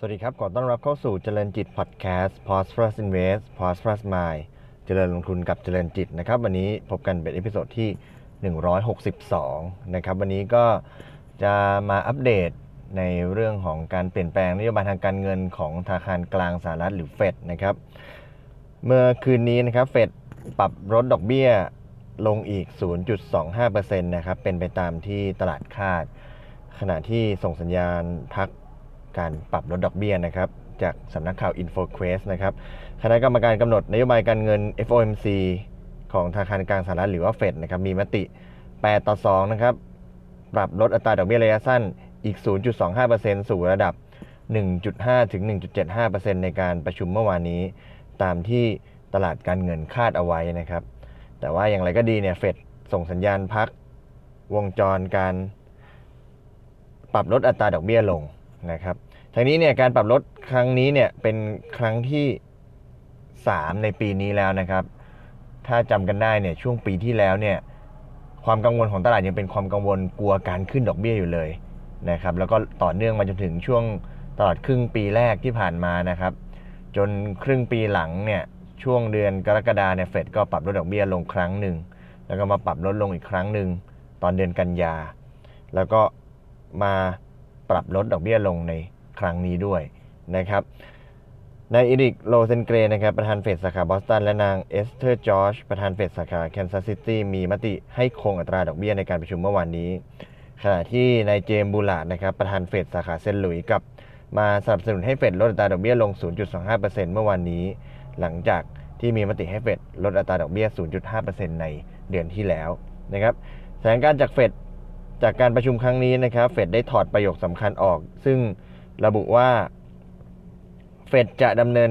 สวัสดีครับ ขอต้อนรับเข้าสู่เจริญจิตพอดแคสต์ Prosperous Invest Prosperous Mind เจริญลงทุนกับเจริญจิตนะครับ วันนี้พบกันเป็น episode ที่ 162 นะครับ วันนี้ก็จะมาอัปเดตในเรื่องของการเปลี่ยนแปลงนโยบายทางการเงินของธนาคารกลางสหรัฐหรือเฟดนะครับ เมื่อคืนนี้นะครับเฟดปรับลดดอกเบี้ยลงอีก 0.25%นะครับ เป็นไปตามที่ตลาดคาด ขณะที่ส่งสัญญาณพัก การปรับลดดอกเบี้ยนะครับจากสำนักข่าว InfoQuest นะครับคณะกรรมการกำหนดนโยบายการเงิน FOMC ของธนาคารกลางสหรัฐหรือว่าเฟดนะครับมีมติ 8 ต่อ 2 นะครับ ปรับลดอัตราดอกเบี้ยระยะสั้นอีก 0.25%สู่ระดับ 1.5 ถึง 1.75%ในการประชุมเมื่อวานนี้ ตามที่ตลาดการเงินคาดเอาไว้นะครับ แต่ว่าอย่างไรก็ดีเนี่ยเฟดส่งสัญญาณพักวงจรการ ปรับลดอัตราดอกเบี้ยลงนะครับ ทั้งนี้เนี่ยการปรับลดครั้งนี้เนี่ยเป็นครั้งที่ 3 ในปีนี้แล้วนะครับ ถ้าจำกันได้เนี่ยช่วงปีที่แล้วเนี่ยความกังวลของตลาดยังเป็นความกังวลกลัวการขึ้นดอกเบี้ยอยู่เลยนะครับแล้วก็ต่อเนื่องมาจนถึงช่วงตลอดครึ่งปีแรกที่ผ่านมานะครับ จนครึ่งปีหลังเนี่ยช่วงเดือนกรกฎาเนี่ยเฟดก็ปรับลดดอกเบี้ยลงครั้งหนึ่ง แล้วก็มาปรับลดลงอีกครั้งหนึ่งตอนเดือนกันยา แล้วก็มาปรับลดดอกเบี้ยลงใน ครั้งนี้ด้วยนะครับนายเอริกโรเซนเกรนนะครับประธานเฟดสาขาบอสตันและนางเอสเธอร์จอร์จประธานเฟดสาขาแคนซัสซิตี้มีมติให้คงอัตราดอกเบี้ยในการประชุมเมื่อวานนี้ ขณะที่นายเจมส์บูลลาร์ดนะครับประธานเฟดสาขาเซนต์หลุยส์กับมาสนับสนุนให้เฟดลดอัตราดอกเบี้ยลง 0.25%เมื่อวานนี้ หลังจากที่มีมติให้เฟดลดอัตราดอกเบี้ย 0.5%ในเดือนที่แล้วนะครับแถลงการจากเฟดจากการประชุมครั้งนี้นะครับเฟดได้ถอดประโยคสำคัญออก ซึ่ง ระบุว่า เฟดจะดำเนิน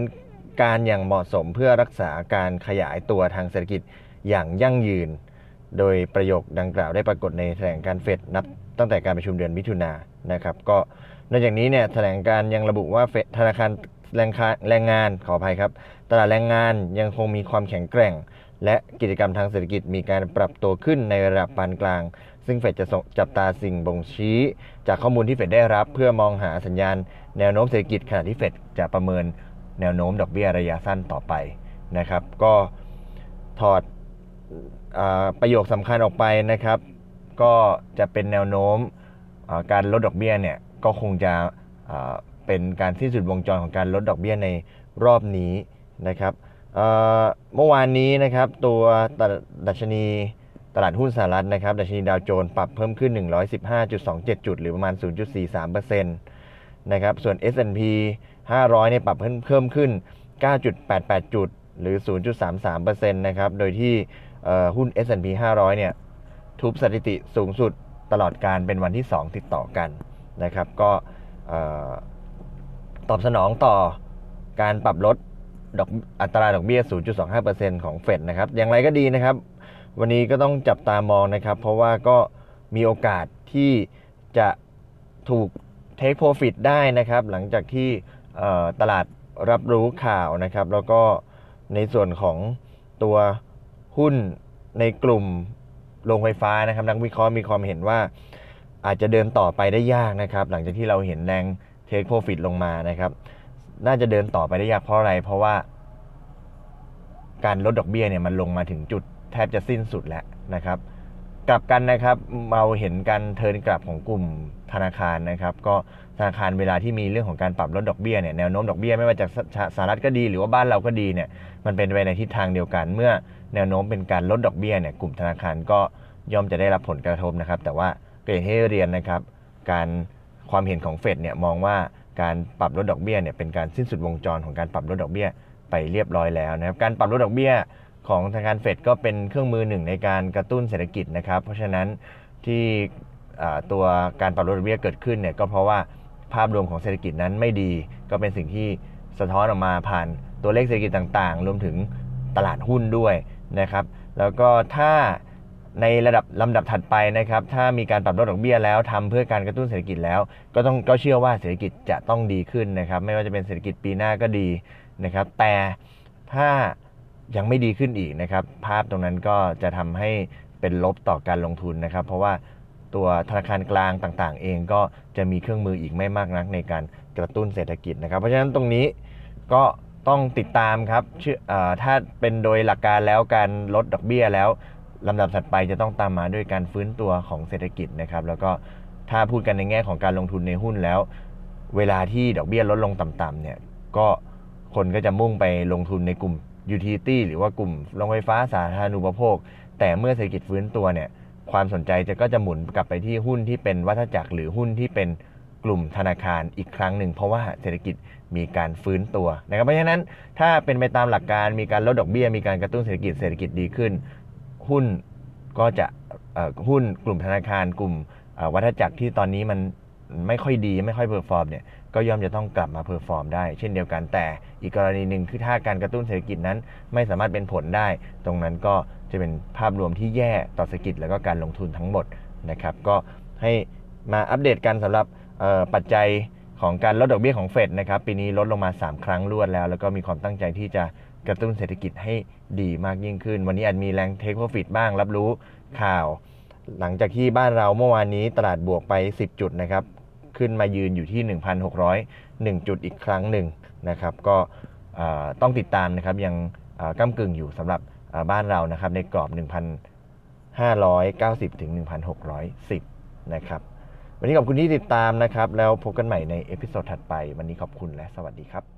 การอย่างเหมาะสมเพื่อรักษาการขยายตัวทางเศรษฐกิจอย่างยั่งยืน โดยประโยคดังกล่าวได้ปรากฏในแถลงการเฟดนับตั้งแต่การประชุมเดือนมิถุนายนนะครับ ก็นอกจากนี้เนี่ยแถลงการยังระบุว่าเฟดธนาคารแรงงานขออภัยครับ ตลาดแรงงานยังคงมีความแข็งแกร่ง และกิจกรรมทางเศรษฐกิจมีการปรับตัวขึ้นในระดับปานกลาง ซึ่งเฟดจะจับตาสิ่งบ่งชี้ จากข้อมูลที่เฟดได้รับ เพื่อมองหาสัญญาณ แนวโน้มเศรษฐกิจขณะที่เฟดจะประเมินแนวโน้มดอกเบี้ยระยะสั้นต่อไปนะครับ ก็ถอดอประโยคสำคัญออกไปนะครับ ก็จะเป็นแนวโน้มการลดดอกเบี้ยเนี่ยก็คงจะเป็นการสิ้นสุดวงจรของการลดดอกเบี้ยในรอบนี้นะครับ เมื่อวานนี้นะครับตัวดัชนีตลาดหุ้นสหรัฐนะครับดัชนีดาวโจนส์ปรับเพิ่มขึ้น 115.27 จุด หรือประมาณ 0.43%นะครับส่วน S&P 500เนี่ยปรับเพิ่มขึ้น 9.88 จุด หรือ 0.33%นะครับโดยที่หุ้น S&P 500เนี่ยทุบสถิติสูงสุดตลอดการเป็นวันที่ 2 ติดต่อกันนะครับก็ตอบสนองต่อการปรับลด ดอกอัตราดอกเบี้ย 0.25%ของเฟดนะครับ อย่างไรก็ดีนะครับ วันนี้ก็ต้องจับตามองนะครับ เพราะว่าก็มีโอกาสที่จะถูกเทคโปรฟิตได้นะครับ หลังจากที่ตลาดรับรู้ข่าวนะครับ แล้วก็ในส่วนของตัวหุ้นในกลุ่มโรงไฟฟ้านะครับ นักวิเคราะห์มีความเห็นว่าอาจจะเดินต่อไปได้ยากนะครับ หลังจากที่เราเห็นแรงเทคโปรฟิตลงมานะครับ น่าจะเดินต่อไปได้ยากเพราะอะไร เพราะว่า การลดดอกเบี้ยเนี่ยมันลงมาถึงจุดแทบจะสิ้นสุดแล้วนะครับ กลับกันนะครับเราเห็นการเทินกลับของกลุ่มธนาคารนะครับ ก็ธนาคารเวลาที่มีเรื่องของการปรับลดดอกเบี้ยเนี่ยแนวโน้มดอกเบี้ยไม่ว่าจากสหรัฐก็ดีหรือว่าบ้านเราก็ดีเนี่ยมันเป็นไปในทิศทางเดียวกัน เมื่อแนวโน้มเป็นการลดดอกเบี้ยเนี่ยกลุ่มธนาคารก็ย่อมจะได้รับผลกระทบนะครับ แต่ว่าก็อย่างที่เรียนนะครับ การความเห็นของเฟดเนี่ยมองว่า การปรับลดดอกเบี้ยเนี่ยเป็นการสิ้นสุดวงจรของการปรับลดดอกเบี้ยไปเรียบร้อยแล้วนะครับการปรับลดดอกเบี้ยของธนาคารเฟดก็เป็นเครื่องมือหนึ่งในการกระตุ้นเศรษฐกิจนะครับ เพราะฉะนั้นที่ตัวการปรับลดดอกเบี้ยเกิดขึ้นเนี่ยก็เพราะว่าภาพรวมของเศรษฐกิจนั้นไม่ดี ก็เป็นสิ่งที่สะท้อนออกมาผ่านตัวเลขเศรษฐกิจต่างๆ รวมถึงตลาดหุ้นด้วยนะครับ แล้วก็ถ้า ในระดับลำดับถัดไปนะครับ ถ้ามีการปรับลดดอกเบี้ยแล้วทำเพื่อการกระตุ้นเศรษฐกิจแล้ว ก็ต้องก็เชื่อว่าเศรษฐกิจจะต้องดีขึ้นนะครับ ไม่ว่าจะเป็นเศรษฐกิจปีหน้าก็ดีนะครับ แต่ถ้ายังไม่ดีขึ้นอีกนะครับ ภาพตรงนั้นก็จะทำให้เป็นลบต่อการลงทุนนะครับ เพราะว่าตัวธนาคารกลางต่างๆ เองก็จะมีเครื่องมืออีกไม่มากนักในการกระตุ้นเศรษฐกิจนะครับ เพราะฉะนั้นตรงนี้ก็ต้องติดตามครับเชื่อถ้าเป็นโดยหลักการแล้วการลดดอกเบี้ยแล้ว ลำดับถัดไปจะต้องตามมาด้วยการฟื้นตัวของเศรษฐกิจนะครับ แล้วก็ถ้าพูดกันในแง่ของการลงทุนในหุ้นแล้ว เวลาที่ดอกเบี้ยลดลงต่ำๆเนี่ยก็คนก็จะมุ่งไปลงทุนในกลุ่ม utility หรือว่ากลุ่มโรงไฟฟ้าสาธารณูปโภค แต่เมื่อเศรษฐกิจฟื้นตัวเนี่ยความสนใจจะก็จะหมุนกลับไปที่หุ้นที่เป็นวัฏจักรหรือหุ้นที่เป็นกลุ่มธนาคารอีกครั้งหนึ่ง เพราะว่าเศรษฐกิจมีการฟื้นตัวนะครับเพราะฉะนั้นถ้าเป็นไปตามหลักการมีการลดดอกเบี้ยมีการกระตุ้นเศรษฐกิจเศรษฐกิจดีขึ้น หุ้นก็จะหุ้นกลุ่มธนาคารกลุ่มวัฏจักรที่ตอนนี้มันไม่ค่อยดีไม่ค่อย perform เนี่ยก็ย่อมจะต้องกลับมา perform ได้ เช่นเดียวกันแต่อีกกรณีหนึ่งคือถ้าการกระตุ้นเศรษฐกิจนั้นไม่สามารถเป็นผลได้ ตรงนั้นก็จะเป็นภาพรวมที่แย่ต่อเศรษฐกิจแล้วก็การลงทุนทั้งหมดนะครับ ก็ให้มาอัปเดตกันสำหรับปัจจัยของการลดดอกเบี้ยของเฟดนะครับปีนี้ลดลงมา 3 ครั้งรวดแล้ว แล้วก็มีความตั้งใจที่จะกระตุ้นเศรษฐกิจให้ ดีมากยิ่งขึ้น วันนี้อาจมีแรง take profit บ้างรับรู้ข่าว หลังจากที่บ้านเราเมื่อวานนี้ตลาดบวกไป 10 จุดนะครับ ขึ้นมายืนอยู่ที่ 1,601 จุดอีกครั้งหนึ่งนะครับ ก็ต้องติดตามนะครับยังก้ำกึ่งอยู่สำหรับบ้านเรานะครับในกรอบ 1,590 ถึง 1,610 นะครับ วันนี้ขอบคุณที่ติดตามนะครับ แล้วพบกันใหม่ใน episode ถัดไป วันนี้ขอบคุณและสวัสดีครับ